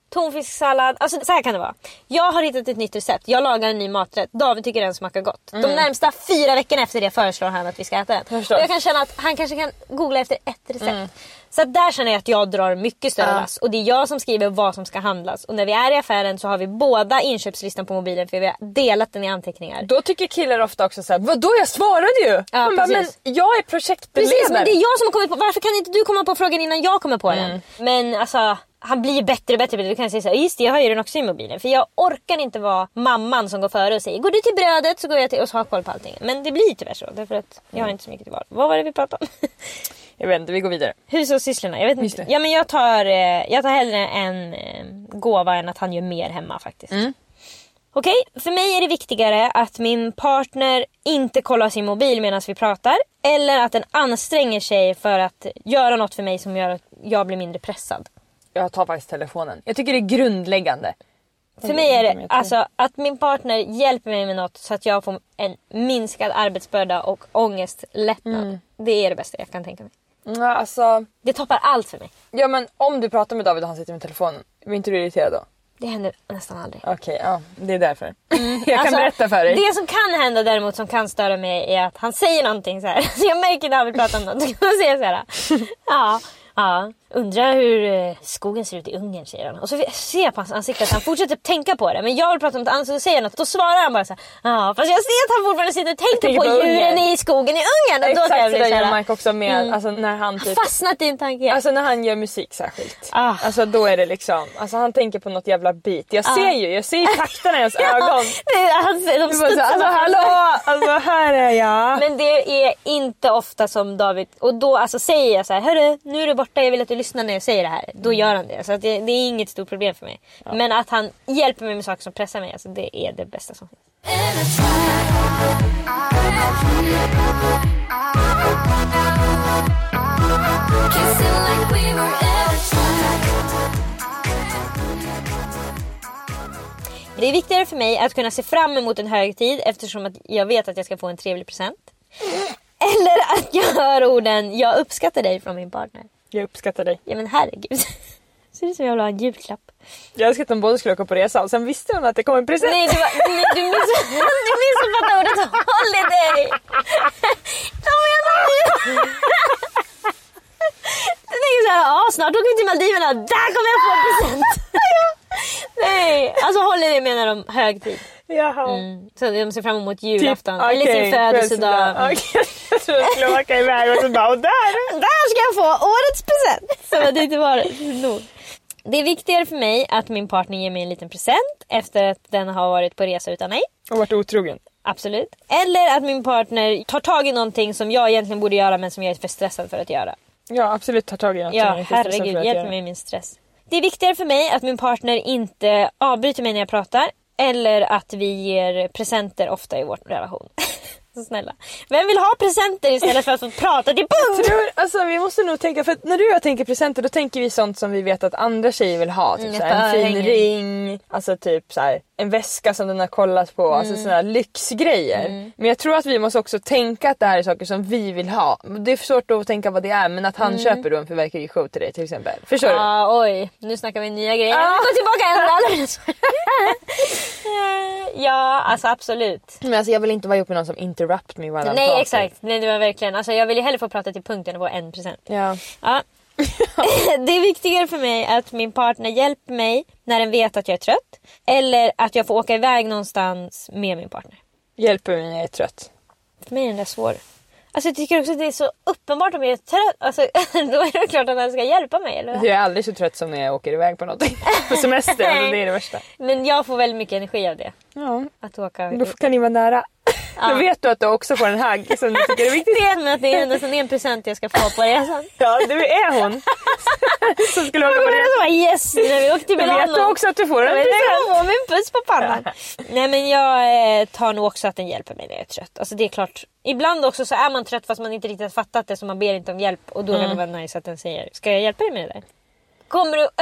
Tonfisksallad. Alltså så här kan det vara. Jag har hittat ett nytt recept. Jag lagar en ny maträtt. David tycker den smakar gott. De närmsta fyra veckorna efter det föreslår han att vi ska äta den. Jag jag kan känna att han kanske kan googla efter ett recept. Så där känner jag att jag drar mycket större lass. Och det är jag som skriver vad som ska handlas. Och när vi är i affären så har vi båda inköpslistan på mobilen för vi har delat den i anteckningar. Då tycker killar ofta också såhär, vadå jag svarade ju! Man bara, men jag är projektledare. Precis, men det är jag som har kommit på Varför kan inte du komma på frågan innan jag kommer på Mm. den? Men alltså, han blir bättre och bättre. Du kan säga såhär, just det jag har ju den också i mobilen. För jag orkar inte vara mamman som går före och säger, går du till brödet så går jag till och så har koll på allting. Men det blir tyvärr så. Därför att jag har inte så mycket till val. Vad var det vi pratade om? *laughs* Jag vet inte, vi går vidare. Hushållssysslorna. Jag vet inte. Ja men jag tar, eh, jag tar hellre en eh, gåva än att han gör mer hemma faktiskt. Mm. Okej, för mig är det viktigare att min partner inte kollar sin mobil medan vi pratar. Eller att den anstränger sig för att göra något för mig som gör att jag blir mindre pressad. Jag tar faktiskt telefonen. Jag tycker det är grundläggande. För mig är det alltså att min partner hjälper mig med något så att jag får en minskad arbetsbörda och ångestlättnad. Mm. Det är det bästa jag kan tänka mig. Ja, alltså, Det toppar allt för mig. ja men om du pratar med David och han sitter med telefonen, blir inte du irriterad då? Det händer nästan aldrig. Okej, ja det är därför. *laughs* jag kan Alltså, berätta för dig. Det som kan hända däremot som kan störa mig är att han säger någonting så här. *laughs* Så jag märker när han vill prata om något. Så kan han säga så här. Ja, ja. Undrar hur eh, skogen ser ut i Ungern säger han. Och så ser jag på hans ansikte att han fortsätter tänka på det. Men jag vill prata om något annat så då säger något. Då svarar han bara så. Ja, fast jag ser att han fortfarande sitter och tänker, tänker på, på djuren i skogen i Ungern. Och då Exakt bli så gör. Mike också med, alltså när han typ Fastnat i en tanke. Alltså när han gör musik särskilt. Ah. Alltså då är det liksom, alltså han tänker på något jävla beat. Jag ser ju, jag ser ju *laughs* takterna i hans ögon. Det han, de så, alltså hallå, alltså här är jag. Men det är inte ofta som David, och då alltså säger jag så här, hörru nu är du borta, jag vill att du lyssnar när jag säger det här. Då gör han det. Så att det, det är inget stort problem för mig. Men att han hjälper mig med saker som pressar mig, alltså det är det bästa som finns. Det är viktigare för mig att kunna se fram emot en högtid eftersom att jag vet att jag ska få en trevlig present. Eller att jag hör orden “jag uppskattar dig” från min partner. Jag uppskattar dig. Ja men herregud. *laughs* Ser ut som jag vill ha en julklapp. Jag önskar att de båda skulle åka på resa och sen visste de att det kom en present. Nej, du, var, nej, du, miss, du missuppfattade ordet holiday. De menar ju... Du tänker såhär, ja snart åker vi till Maldiverna, där kommer jag få en present. Alltså holiday menar de högtid. Jaha. Mm. Så de ser fram emot julafton, Typ, eller okej, sin födelsedag. Mm. Okej, *laughs* jag trodde jag skulle åka iväg och så bara, och där! Där ska jag få årets present! *laughs* Så det inte var nog. Det är viktigare för mig att min partner ger mig en liten present efter att den har varit på resa utan mig. Och varit otrogen. Absolut. Eller att min partner tar tag i någonting som jag egentligen borde göra men som jag är för stressad för att göra. Ja absolut, ta tag i något Ja, herregud, hjälp mig med min stress. Det är viktigare för mig att min partner inte avbryter mig när jag pratar eller att vi ger presenter ofta i vår relation. Så snälla. Vem vill ha presenter istället för att prata till punkt? tror, alltså, vi måste nog tänka, för när du och jag tänker presenter då tänker vi sånt som vi vet att andra tjejer vill ha. Typ Mm, såhär, en fin ring, alltså typ såhär, en väska som den har kollat på. Alltså Mm. sådana lyxgrejer. Men jag tror att vi måste också tänka att det här är saker som vi vill ha. Det är svårt att tänka vad det är men att han köper då en fyrverkerishow till dig till exempel. Förstår du? Mm. Ja, oj. Nu snackar vi nya grejer. Ah. Gå tillbaka. Eh, *laughs* *laughs* Ja, alltså absolut. Men alltså, jag vill inte vara ihop med någon som interrupt me I'm Nej talking. exakt, nej det var verkligen. Alltså, jag vill ju hellre få prata till punkten och få en present. Ja. Ja. *laughs* det är viktigare för mig att min partner hjälper mig när den vet att jag är trött. Eller att jag får åka iväg någonstans med min partner. Hjälper mig när jag är trött. För mig är den där svår. Alltså jag tycker också att det är så uppenbart om jag är trött. Alltså, *laughs* då är det klart att han ska hjälpa mig. Eller? Jag är aldrig så trött som när jag åker iväg på någonting. *laughs* På semester, alltså, det är det värsta. Men jag får väldigt mycket energi av det. Ja, Att åka. då kan ni vara nära. Då vet du att du också får en hagg som du tycker är viktig. Det är att det är nästan en present jag ska få på resan. Ja, du är hon. som skulle åka på bara yes, när vi åkte till Då vet du Milano. också att du får en present. vad min puss på pannan. Nej men jag eh, tar nog också att den hjälper mig när jag är trött. Alltså det är klart. Ibland också så är man trött fast man inte riktigt har fattat det så man ber inte om hjälp. Och då kan det vara nice att den säger Ska jag hjälpa dig med det där? Kommer du... *laughs*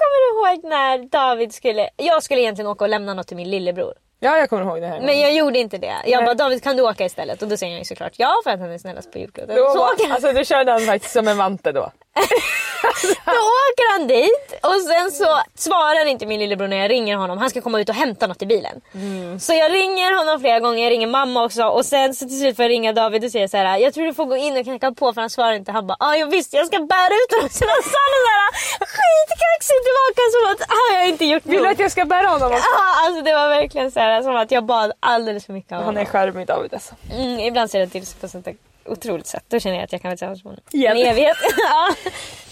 Kommer du ihåg när David skulle... Jag skulle egentligen åka och lämna något till min lillebror. Ja, jag kommer ihåg det här. Men jag gjorde inte det. Jag Nej. bara David kan du åka istället? Och då säger han ju såklart ja för att han är snällast på jordklotet. då, Så åker han alltså, du körde han faktiskt som en vante då. *laughs* Då åker han dit och sen så svarar inte min lillebror när jag ringer honom. Han ska komma ut och hämta något i bilen. Så jag ringer honom flera gånger, jag ringer mamma också och sen så till slut får jag ringa David och säga så här. Jag tror du får gå in och knacka på för han svarar inte. Han bara ah, ja visst jag ska bära ut honom. *laughs* Så han sa något såhär skitkaxigt tillbaka som att ah, jag har inte gjort Vill du att jag ska bära honom också? Ah, alltså det var verkligen så här, som att jag bad alldeles för mycket av Han honom. är charmig David alltså. Mm, ibland ser det till på ett sånt där otroligt sätt. Då känner jag att jag kan vara tillsammans med honom. Igen. En evighet. *laughs* ja.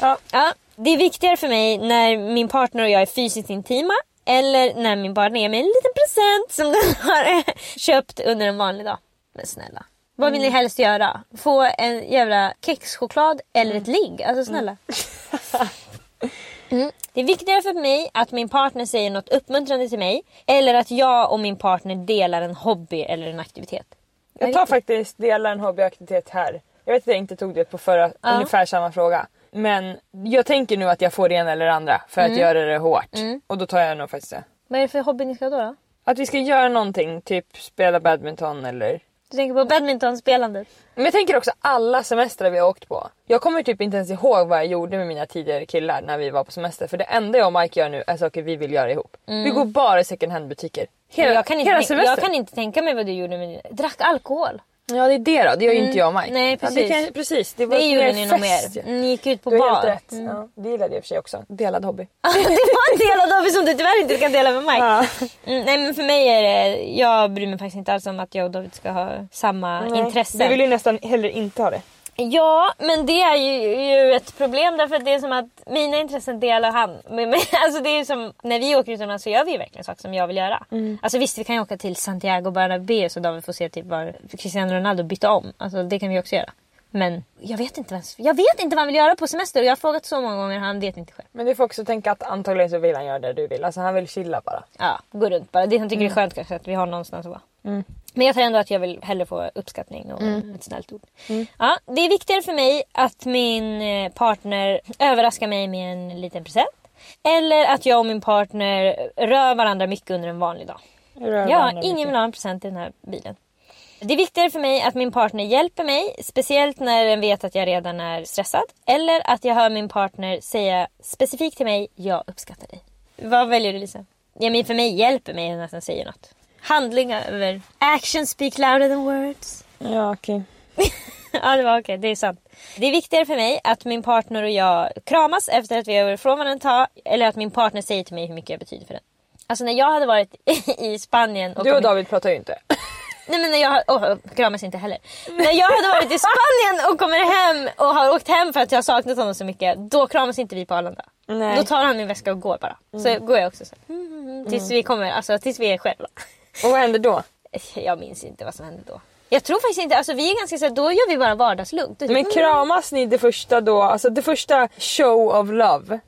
Ja. Ja, det är viktigare för mig när min partner och jag är fysiskt intima eller när min partner ger mig en liten present som den *laughs* har köpt under en vanlig dag. Men snälla. Vad vill ni helst göra? Få en jävla kexchoklad eller ett ligg? Alltså snälla. *laughs* Mm. Det är viktigare för mig att min partner säger något uppmuntrande till mig eller att jag och min partner delar en hobby eller en aktivitet. Jag tar faktiskt delar en hobbyaktivitet här. Jag vet att jag inte tog det på förra, ungefär samma fråga. Men jag tänker nu att jag får det ena eller det andra för att göra det hårt. Och då tar jag nog faktiskt det. Vad är det för hobby ni ska då? då? Att vi ska göra någonting, typ spela badminton eller Du tänker på badmintonspelandet? Men jag tänker också alla semestrar vi har åkt på. Jag kommer typ inte ens ihåg vad jag gjorde med mina tidigare killar när vi var på semester. För det enda jag och Mike gör nu är saker vi vill göra ihop. Vi går bara i second hand butiker. Hela, jag, kan inte, hela tänka- semestern. jag kan inte tänka mig vad du gjorde med Drack alkohol. Ja det är det då, det gör ju inte jag och Mike. Nej, Ja, precis. det kan, precis. Det, var Det gjorde ni nog mer. ja. Ni gick ut på Du bar. helt rätt. Ja, det gillade jag i och för sig också. Delad hobby. *laughs* det var en del av David som du tyvärr inte kan dela med Mike. Ja. Mm, nej men för mig är det, jag bryr mig faktiskt inte alls om att jag och David ska ha samma intressen. Vi vill ju nästan heller inte ha det. Ja, men det är ju, ju ett problem därför att det är som att mina intressen delar han med mig. *laughs* Alltså det är som, när vi åker utomlands så gör vi ju verkligen saker som jag vill göra. Alltså visst, vi kan ju åka till Santiago Bernabéu så David får se typ var Cristiano Ronaldo bytte om. Alltså det kan vi också göra. Men jag vet inte vad, jag vet inte vad han vill göra på semester och jag har frågat så många gånger han vet inte själv. Men du får också tänka att antagligen så vill han göra det du vill. Alltså han vill chilla bara. Ja, gå runt bara. Det han tycker är skönt kanske att vi har någonstans att vara. Men jag tror ändå att jag vill hellre få uppskattning och ett snällt ord. Ja, det är viktigare för mig att min eh, partner överraskar mig med en liten present. Eller att jag och min partner rör varandra mycket under en vanlig dag. Rör Ja, ingen mycket. vill ha en present i den här bilen. Det är viktigare för mig att min partner hjälper mig, speciellt när den vet att jag redan är stressad. Eller att jag hör min partner säga specifikt till mig, jag uppskattar dig. Vad väljer du Lisa? Ja, men för mig hjälper mig den säger något. Handlingar över action speak louder than words. Ja okej. *laughs* ja, det var okej. Det är sant. Det är viktigare för mig att min partner och jag kramas efter att vi är ifrån varandra ett tag. Eller att min partner säger till mig hur mycket jag betyder för den. Alltså när jag hade varit *laughs* i Spanien och Du och David pratar ju inte. Nej men när jag, oh, kramas inte heller. När jag hade varit i Spanien och kommer hem och har åkt hem för att jag har saknat honom så mycket. Då kramas inte vi på Arlanda. Nej. Då tar han min väska och går bara. Så går jag också så. här, mm, mm, Tills vi kommer, alltså tills vi är själva. Och vad händer då? Jag minns inte vad som hände då. Jag tror faktiskt inte, alltså vi är ganska så då gör vi bara vardagslugnt. Men kramas ni det första då, alltså det första show of love?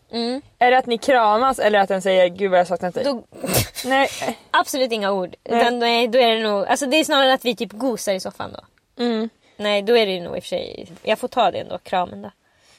Är det att ni kramas eller att den säger gud vad jag saknat dig? Då, Nej. *laughs* absolut inga ord. Utan nej, då är det nog, alltså det är snarare att vi typ gosar i soffan då. Nej då är det nog i och för sig, jag får ta det ändå, kramen då.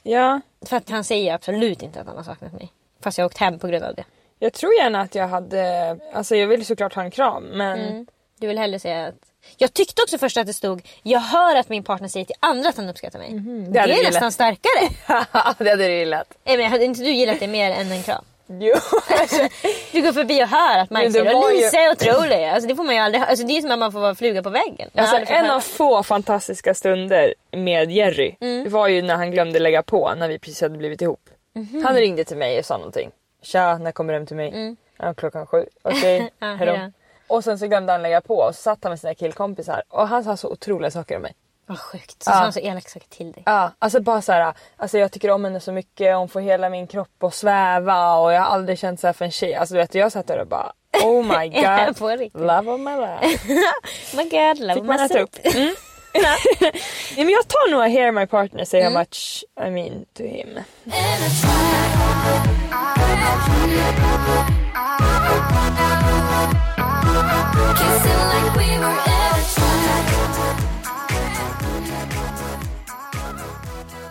Ja. För att han säger absolut inte att han har saknat mig. Fast jag har åkt hem på grund av det. Jag tror gärna att jag hade, alltså jag vill såklart ha en kram men Du vill hellre säga att... Jag tyckte också först att det stod Jag hör att min partner säger till andra att han uppskattar mig. Det Det, hade är nästan starkare. *laughs* det hade du gillat. Nej, men hade inte du gillat det mer än en kram? Jo. *laughs* Du går förbi och hör att Mike det säger ju- Lisa är otrolig. Alltså, det får man ju aldrig. Alltså, det är som att man får vara fluga på väggen. Alltså en höra. av få fantastiska stunder med Jerry Mm. det var ju när han glömde lägga på när vi precis hade blivit ihop. Mhm. Han ringde till mig och sa någonting. Tja, när kommer du hem till mig? Ja, klockan sju. Okej, Mm. *laughs* Ja, hejdå. Och sen så glömde han lägga på och så satt han med sina killkompisar och han sa så otroliga saker om mig. Vad sjukt. Så Ja. sa han så elaka saker till dig. Ja, alltså bara så här, alltså jag tycker om henne så mycket, hon får hela min kropp att sväva och jag har aldrig känt så här för en tjej. Alltså du vet, jag satt där och bara oh my *laughs* god, love of my life. *laughs* My god, love Fick man äta upp. Mm. Nej, men jag tar nog hear my partner say how much I mean to him.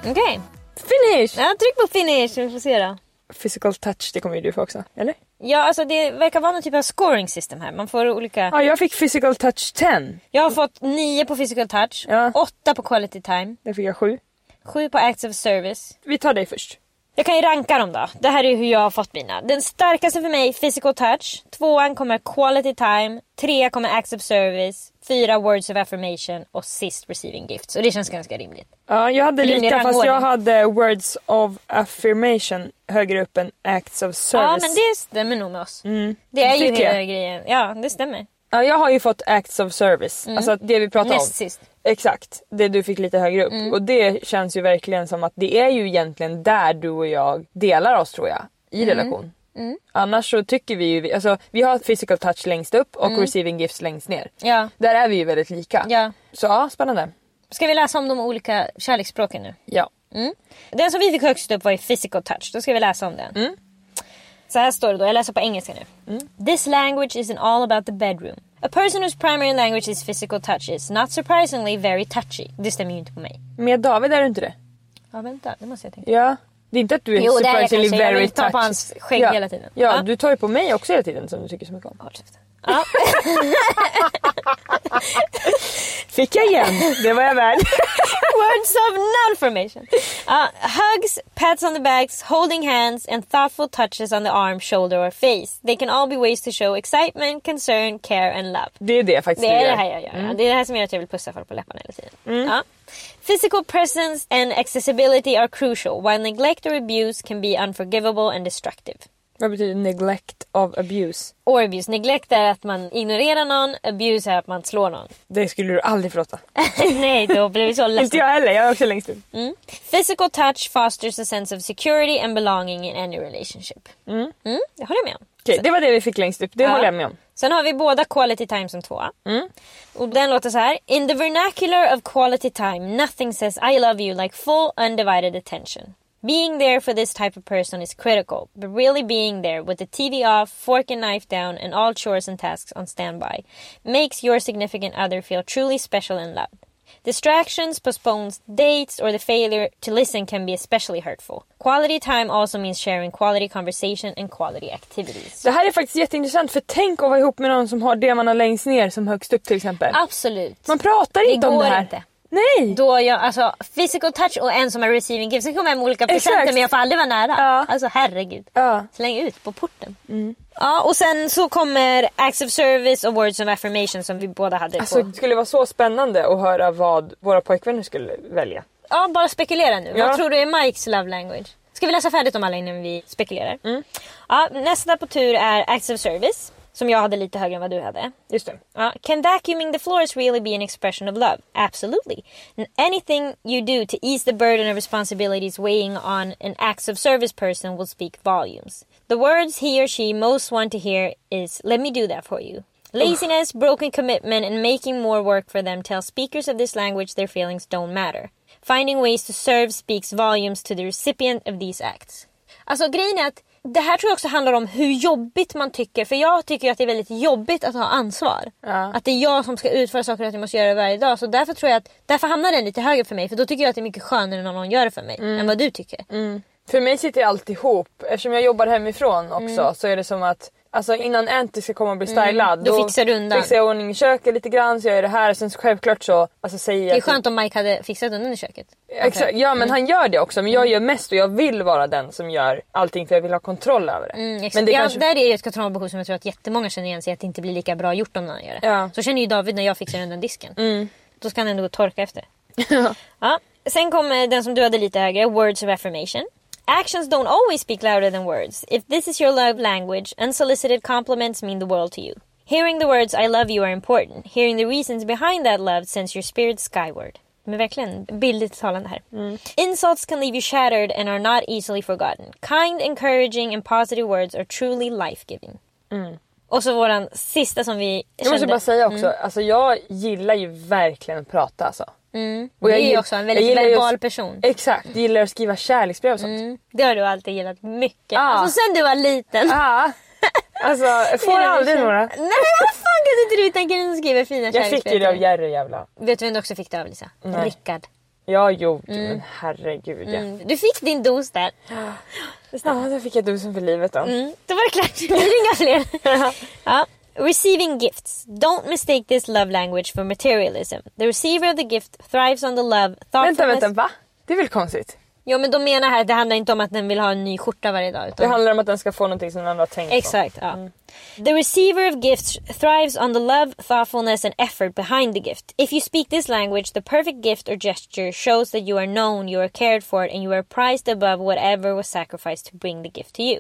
Okej. Finish! Ja, tryck på finish. Vi får se då. Physical touch, det kommer ju du få också, eller? Ja, alltså det verkar vara någon typ av scoring system här. Man får olika... Ja, jag fick physical touch 10. Jag har fått 9 på physical touch, Ja. 8 på quality time, Där fick jag 7. 7 på acts of service. Vi tar dig först. Jag kan ju ranka dem då. Det här är hur jag har fått mina. Den starkaste för mig, physical touch. Tvåan kommer quality time. Trea kommer acts of service. Fyra words of affirmation. Och sist receiving gifts. Och det känns ganska rimligt. Ja, jag hade lika fast jag hade words of affirmation högre upp än acts of service. Ja men det stämmer nog med oss. Det är ju hela grejen. Ja det stämmer. Ja, jag har ju fått acts of service. Alltså det vi pratar om. Näst sist. Exakt, det du fick lite högre upp. Mm. Och det känns ju verkligen som att det är ju egentligen där du och jag delar oss tror jag. I Mm. relation. Annars så tycker vi ju, alltså vi har physical touch längst upp och receiving gifts längst ner. Mm. Ja. Där är vi ju väldigt lika. ja. Så ja, spännande. Ska vi läsa om de olika kärleksspråken nu? Ja. Den som vi fick högst upp var ju physical touch. Då ska vi läsa om den. Så här står det då, jag läser på engelska nu. This language isn't all about the bedroom. A person whose primary language is physical touch is not surprisingly very touchy. Det stämmer ju inte på mig. Med David är du inte det? Ja vänta, det måste jag tänka. Ja. Det är inte att du är Jo, jag surprisingly. Jag very vill ta på hans skägg ja. hela tiden. Ja, Ja. du tar ju på mig också hela tiden som du tycker så mycket om. Håll. Ja. *laughs* Fick jag igen. Det var jag värd. *laughs* Words of non-formation. Uh, hugs, pats on the backs, holding hands, and thoughtful touches on the arm, shoulder, or face. They can all be ways to show excitement, concern, care, and love. Det är det faktiskt Det är det här jag gör. ja. Det är det här som gör att jag vill pussa folk på läpparna hela tiden. Ja. Physical presence and accessibility are crucial, while neglect or abuse can be unforgivable and destructive. Vad betyder neglect of abuse? Or abuse. Neglect är att man ignorerar någon, abuse är att man slår någon. *laughs* Det skulle du aldrig förlåta. Nej, då blir vi så *laughs* Inte ledsna. jag heller, jag är också längst upp. Physical touch fosters a sense of security and belonging in any relationship. Mm. det håller jag med om. Okej, det var det vi fick längst upp. Det Ja. håller jag med om. Sen har vi båda quality time som tvåa. Mm. Och den låter så här. In the vernacular of quality time nothing says I love you like full undivided attention. Being there for this type of person is critical, but really being there with the TV off, fork and knife down, and all chores and tasks on standby makes your significant other feel truly special and loved. Distractions, postponed dates, or the failure to listen can be especially hurtful. Quality time also means sharing quality conversation and quality activities. Det här är faktiskt jätteintressant för tänk att vara ihop med någon som har det man har längst ner som högst upp till exempel. Absolut. Man pratar Det inte om går det här. inte. Nej! Då jag, alltså physical touch och en som är receiving gift. Sen kommer jag med olika presenter Exakt. men jag får aldrig vara nära. Ja. Alltså herregud. Ja. Släng ut på porten. Ja och sen så kommer acts of service och words of affirmation som vi båda hade Alltså på. det skulle vara så spännande att höra vad våra pojkvänner skulle välja. Ja bara spekulera nu. Ja. Vad tror du är Mikes love language? Ska vi läsa färdigt om alla innan vi spekulerar? Ja, nästa på tur är acts of service. Som jag hade lite högre än vad du hade. Just det. Uh, can vacuuming the floors really be an expression of love? Absolutely. N- anything you do to ease the burden of responsibilities weighing on an acts of service person will speak volumes. The words he or she most want to hear is "Let me do that for you." Laziness, broken commitment, and making more work for them tell speakers of this language their feelings don't matter. Finding ways to serve speaks volumes to the recipient of these acts. Alltså grejen är att det här tror jag också handlar om hur jobbigt man tycker. För jag tycker att det är väldigt jobbigt att ha ansvar. Ja. Att det är jag som ska utföra saker och att jag måste göra det varje dag. Så därför tror jag att därför hamnar den lite högre för mig. För då tycker jag att det är mycket skönare när någon gör det för mig. Än vad du tycker. För mig sitter allt ihop. Eftersom jag jobbar hemifrån också så är det som att Alltså innan Anty ska komma och bli stylad Mm. Då fixar du undan. fixar jag ordning i köket lite grann så jag gör det här. Sen självklart så alltså, säger jag Det är skönt om Mike hade fixat undan i köket. Exakt, ja men han gör det också men jag gör mest och jag vill vara den som gör allting för jag vill ha kontroll över det. Mm, men det ja, kanske... Där är ju ett kontrollbehov som jag tror att jättemånga känner igen sig att det inte blir lika bra gjort om någon gör det. Ja. Så känner ju David när jag fixar undan disken. Då ska han ändå gå och torka efter. *laughs* ja. Sen kommer den som du hade lite högre, words of affirmation. Actions don't always speak louder than words. If this is your love language, unsolicited compliments mean the world to you. Hearing the words I love you are important. Hearing the reasons behind that love sends your spirit skyward. Men verkligen bildligt talande här. Insults can leave you shattered and are not easily forgotten. Kind, encouraging and positive words are truly life-giving. Och så våran sista som vi Jag måste kände. bara säga också, alltså jag gillar ju verkligen att prata alltså. Mm. Och Du jag är också en jag väldigt ju att- verbal person. Exakt, jag gillar att skriva kärleksbrev och sånt. Mm. Det har du alltid gillat mycket. Ja. Alltså sen du var liten. Ja. *laughs* Alltså jag får aldrig några. Nej men vad fan kunde inte du tänka dig att skriva fina Jag fick kärleksbrev ju det av? Jerry jävla. Vet du vem du också fick det av Lisa? Nej. Rickard. Ja jo, men herregud ja. Mm. Du fick din dos där. Då fick jag dosen för livet då. Mm. Då var det klart. Det blir inga fler. *laughs* ja. Receiving gifts. Don't mistake this love language for materialism. The receiver of the gift thrives on the love, thoughtfulness... Vänta, vänta, va? Det är väl konstigt? Jo men de menar här att det handlar inte om att den vill ha en ny skjorta varje dag. Det Utan... handlar om att den ska få någonting som den andra har tänkt på. Exakt, ja. The receiver of gifts thrives on the love, thoughtfulness and effort behind the gift. If you speak this language, the perfect gift or gesture shows that you are known, you are cared for and you are prized above whatever was sacrificed to bring the gift to you.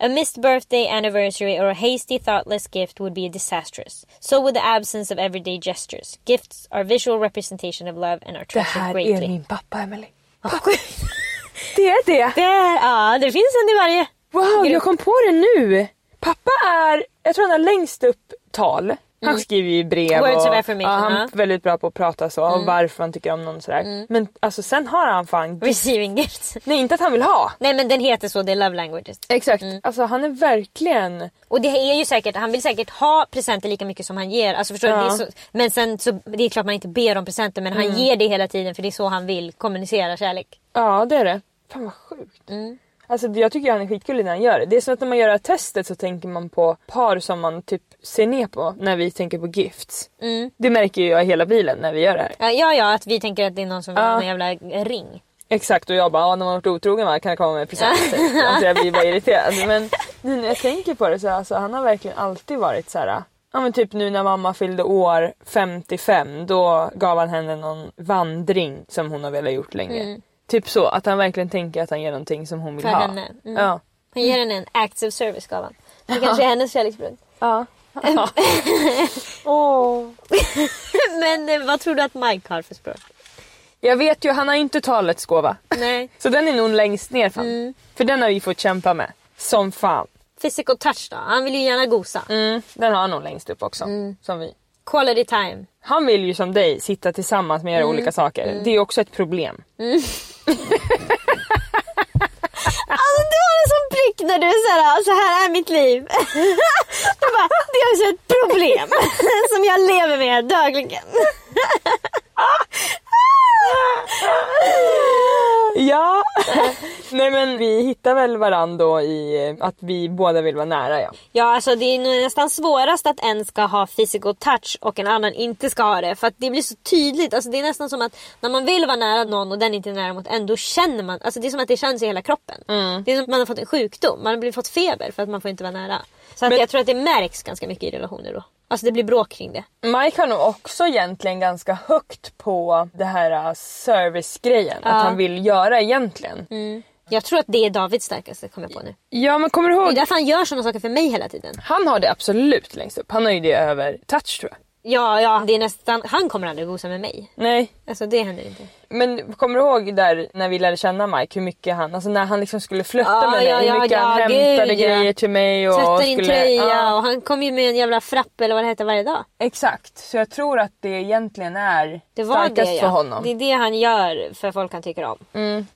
A missed birthday, anniversary or a hasty, thoughtless gift would be disastrous. So would the absence of everyday gestures. Gifts are visual representation of love and are Det treasured här greatly. är min pappa Emily. Det är det! Det är, ja, det finns en i varje. Wow, jag kom på det nu! Pappa är, jag tror han har längst upp tal. Han skriver ju brev Mm. Words och of affirmation, ja, han ja. Mm. är väldigt bra på att prata så och varför han tycker om någon sådär. Men alltså sen har han fan... Receiving gifts. Nej inte att han vill ha. Nej men den heter så, det är love languages. Exakt. Alltså han är verkligen... Och det är ju säkert, han vill säkert ha presenter lika mycket som han ger. Alltså förstår du? Det är så, men sen så, det är klart man inte ber om presenter men han ger det hela tiden för det är så han vill kommunicera kärlek. Ja det är det. Fan vad sjukt. Mm. Alltså jag tycker han är skitgullig när han gör det. Det är som att när man gör det här testet så tänker man på par som man typ ser ner på när vi tänker på gifts. Mm. Det märker ju jag hela bilen när vi gör det här. Ja, ja, att vi tänker att det är någon som vill ha en jävla ring. Exakt och jag bara, ja, när man varit otrogen va, kan det komma med presenter. alltså jag blir bara irriterad. *laughs* Men nu när jag tänker på det så alltså, han har verkligen alltid varit så här. Ja men typ nu när mamma fyllde år 55 då gav han henne någon vandring som hon har velat gjort länge. Typ så, att han verkligen tänker att han ger någonting som hon vill För ha. henne. Mm. Ja. Han ger henne en acts of service gav han. Det *laughs* kanske är hennes kärleksbrud. Ja. *laughs* Åh. Men eh, vad tror du att Mike har för språk? Jag vet ju, han har inte talets gåva. Nej. Så den är nog längst ner fan. Mm. För den har vi fått kämpa med. Som fan. Physical touch då? Han vill ju gärna gosa. Mm, den har han nog längst upp också. Som vi. Quality time. Han vill ju som dig sitta tillsammans med era Mm. olika saker. Det är också ett problem. Alltså du har en sån blick när du är såhär, så här är mitt liv. Du bara, det är alltså ett problem som jag lever med dagligen. *laughs* Nej men vi hittar väl varandra då i eh, att vi båda vill vara nära ja. Ja alltså det är nästan svårast att en ska ha physical touch och en annan inte ska ha det. För att det blir så tydligt. Alltså det är nästan som att när man vill vara nära någon och den inte är nära mot en, då känner man. Alltså det är som att det känns i hela kroppen. Det är som att man har fått en sjukdom. Man har blivit fått feber för att man får inte vara nära. Så att Men- jag tror att det märks ganska mycket i relationer då. Alltså det blir bråk kring det. Mike har nog också egentligen ganska högt på det här uh, servicegrejen. Att han vill göra egentligen. Jag tror att det är Davids starkaste, kommer jag på nu. Ja men kommer du Det är ihåg? därför han gör sådana saker för mig hela tiden. Han har det absolut längst upp. Han har ju det över touch tror jag. Ja, ja, det är nästan... Han kommer aldrig gosa med mig. Nej. Alltså det händer inte. Men kommer du ihåg där när vi lärde känna Mike hur mycket han, alltså när han liksom skulle flirta Ja, med mig, ja, hur ja, mycket han ja, hämtade gud, ja. grejer till mig och Tvättar in skulle... tröja Ja, och han kom ju med en jävla frappe eller vad det heter varje dag. Exakt, så jag tror att det egentligen är Det var starkast det ja. för honom. Det är det han gör för folk han tycker om.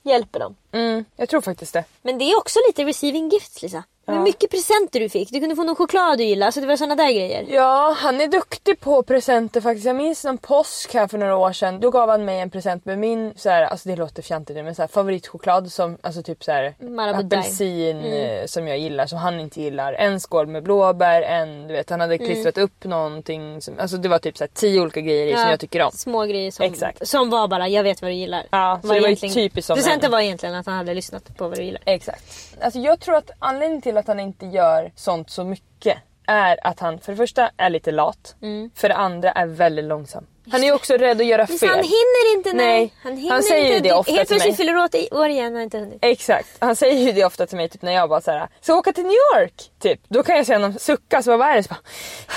Hjälper dem. Mm, jag tror faktiskt det. Men det är också lite receiving gifts Lisa. Men mycket presenter du fick. Du kunde få någon choklad du gillade. Alltså det var såna där grejer. Ja, han är duktig på presenter faktiskt. Jag minns någon påsk här för några år sedan. Då gav han mig en present med min, så här, alltså det låter fjantigt nu, men så här, favoritchoklad som alltså typ så här, apelsin eh, som jag gillar som han inte gillar. En skål med blåbär, en du vet han hade klistrat upp någonting. Som, alltså det var typ så här, tio olika grejer i som jag tycker om. Små grejer som, Exakt. som var bara, jag vet vad du gillar. Ja, så det var ju typiskt som Presenten en- var egentligen att han hade lyssnat på vad du gillar. Exakt. Alltså jag tror att anledningen till att han inte gör sånt så mycket är att han för det första är lite lat. För det andra är väldigt långsam. Han är ju också rädd att göra Men fel. han hinner inte. Nej. Nej. Han, hinner Han säger ju inte. det ofta Helt till mig. plötsligt fyller du år igen och inte hunnit. Exakt, han säger ju det ofta till mig typ när jag bara såhär, ska åka till New York? Typ. Då kan jag se honom sucka, så bara, vad är det? Så bara,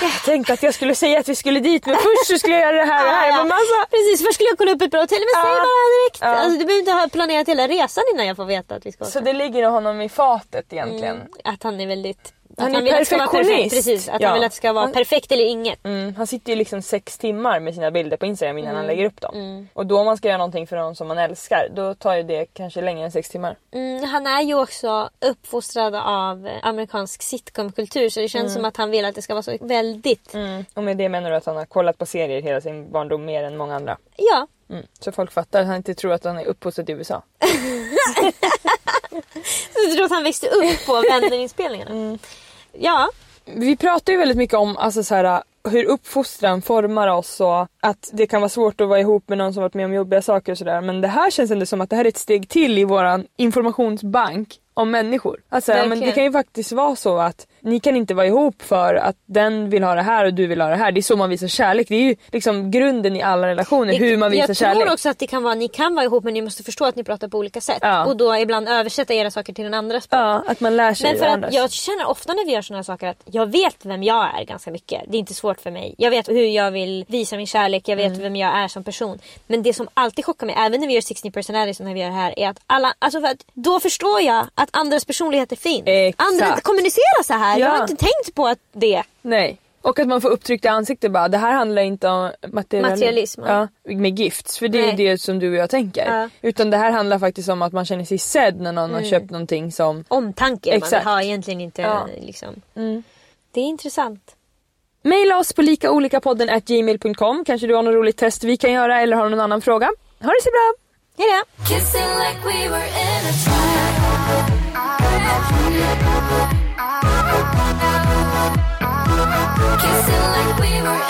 jag tänkte att jag skulle säga att vi skulle dit men först så skulle jag göra det här och det här. Jag bara, men alltså, Precis, först skulle jag kolla upp ett bra hotell. Men säg Ja. bara direkt. Ja. Alltså, du behöver inte ha planerat hela resan innan jag får veta att vi ska åka. så det ligger honom i fatet egentligen. Att han är väldigt... Han är vara perfekt. perfektionist. Precis, att Ja. han vill att det ska vara Han- perfekt eller inget. Mm, han sitter ju liksom sex timmar med sina bilder på Instagram innan Mm. han lägger upp dem. Och då om man ska göra någonting för någon som man älskar, då tar ju det kanske längre än sex timmar. Mm, han är ju också uppfostrad av eh, amerikansk sitcomkultur så det känns som att han vill att det ska vara så väldigt... Mm. Och med det menar du att han har kollat på serier hela sin barndom mer än många andra. Ja, Mm. Så folk fattar att han inte tror att han är uppfostrad i USA. *laughs* jag tror att han växte upp på *laughs* Vänner-inspelningarna. Mm. Ja, Vi pratar ju väldigt mycket om alltså, så här, hur uppfostran formar oss och att det kan vara svårt att vara ihop med någon som varit med om jobbiga saker och sådär. Men det här känns ändå som att det här är ett steg till i våran informationsbank om människor. Alltså, men det kan ju faktiskt vara så att ni kan inte vara ihop för att den vill ha det här och du vill ha det här. Det är så man visar kärlek. Det är ju liksom grunden i alla relationer, hur man visar jag kärlek. tror också att det kan vara, ni kan vara ihop men ni måste förstå att ni pratar på olika sätt. Ja. Och då ibland översätta era saker till den andra språk. Ja, att man lär sig Men för att jag känner ofta när vi gör här saker att jag vet vem jag är ganska mycket. Det är inte svårt för mig. Jag vet hur jag vill visa min kärlek, jag vet Mm. vem jag är som person. Men det som alltid chockar mig, även när vi gör 16 personalities och när vi gör det här, är att alla, alltså för att då förstår jag att andras personligheter finns. Exakt. Andra kommunicerar så här. Jag Ja. har inte tänkt på att det. Nej. Och att man får upptryckt i ansiktet bara, det här handlar inte om materialism. Materialism, ja. Ja, med gifts. För det är Nej. det som du och jag tänker. Ja. Mm. Utan det här handlar faktiskt om att man känner sig sedd när någon har köpt någonting som... Omtanke man Exakt. vill ha egentligen inte Ja. liksom. Mm. Det är intressant. Maila oss på likaolikapodden at gmail.com. Kanske du har något roligt test vi kan göra eller har någon annan fråga. Ha det så bra! Hejdå! Kissing like we Kissing like we were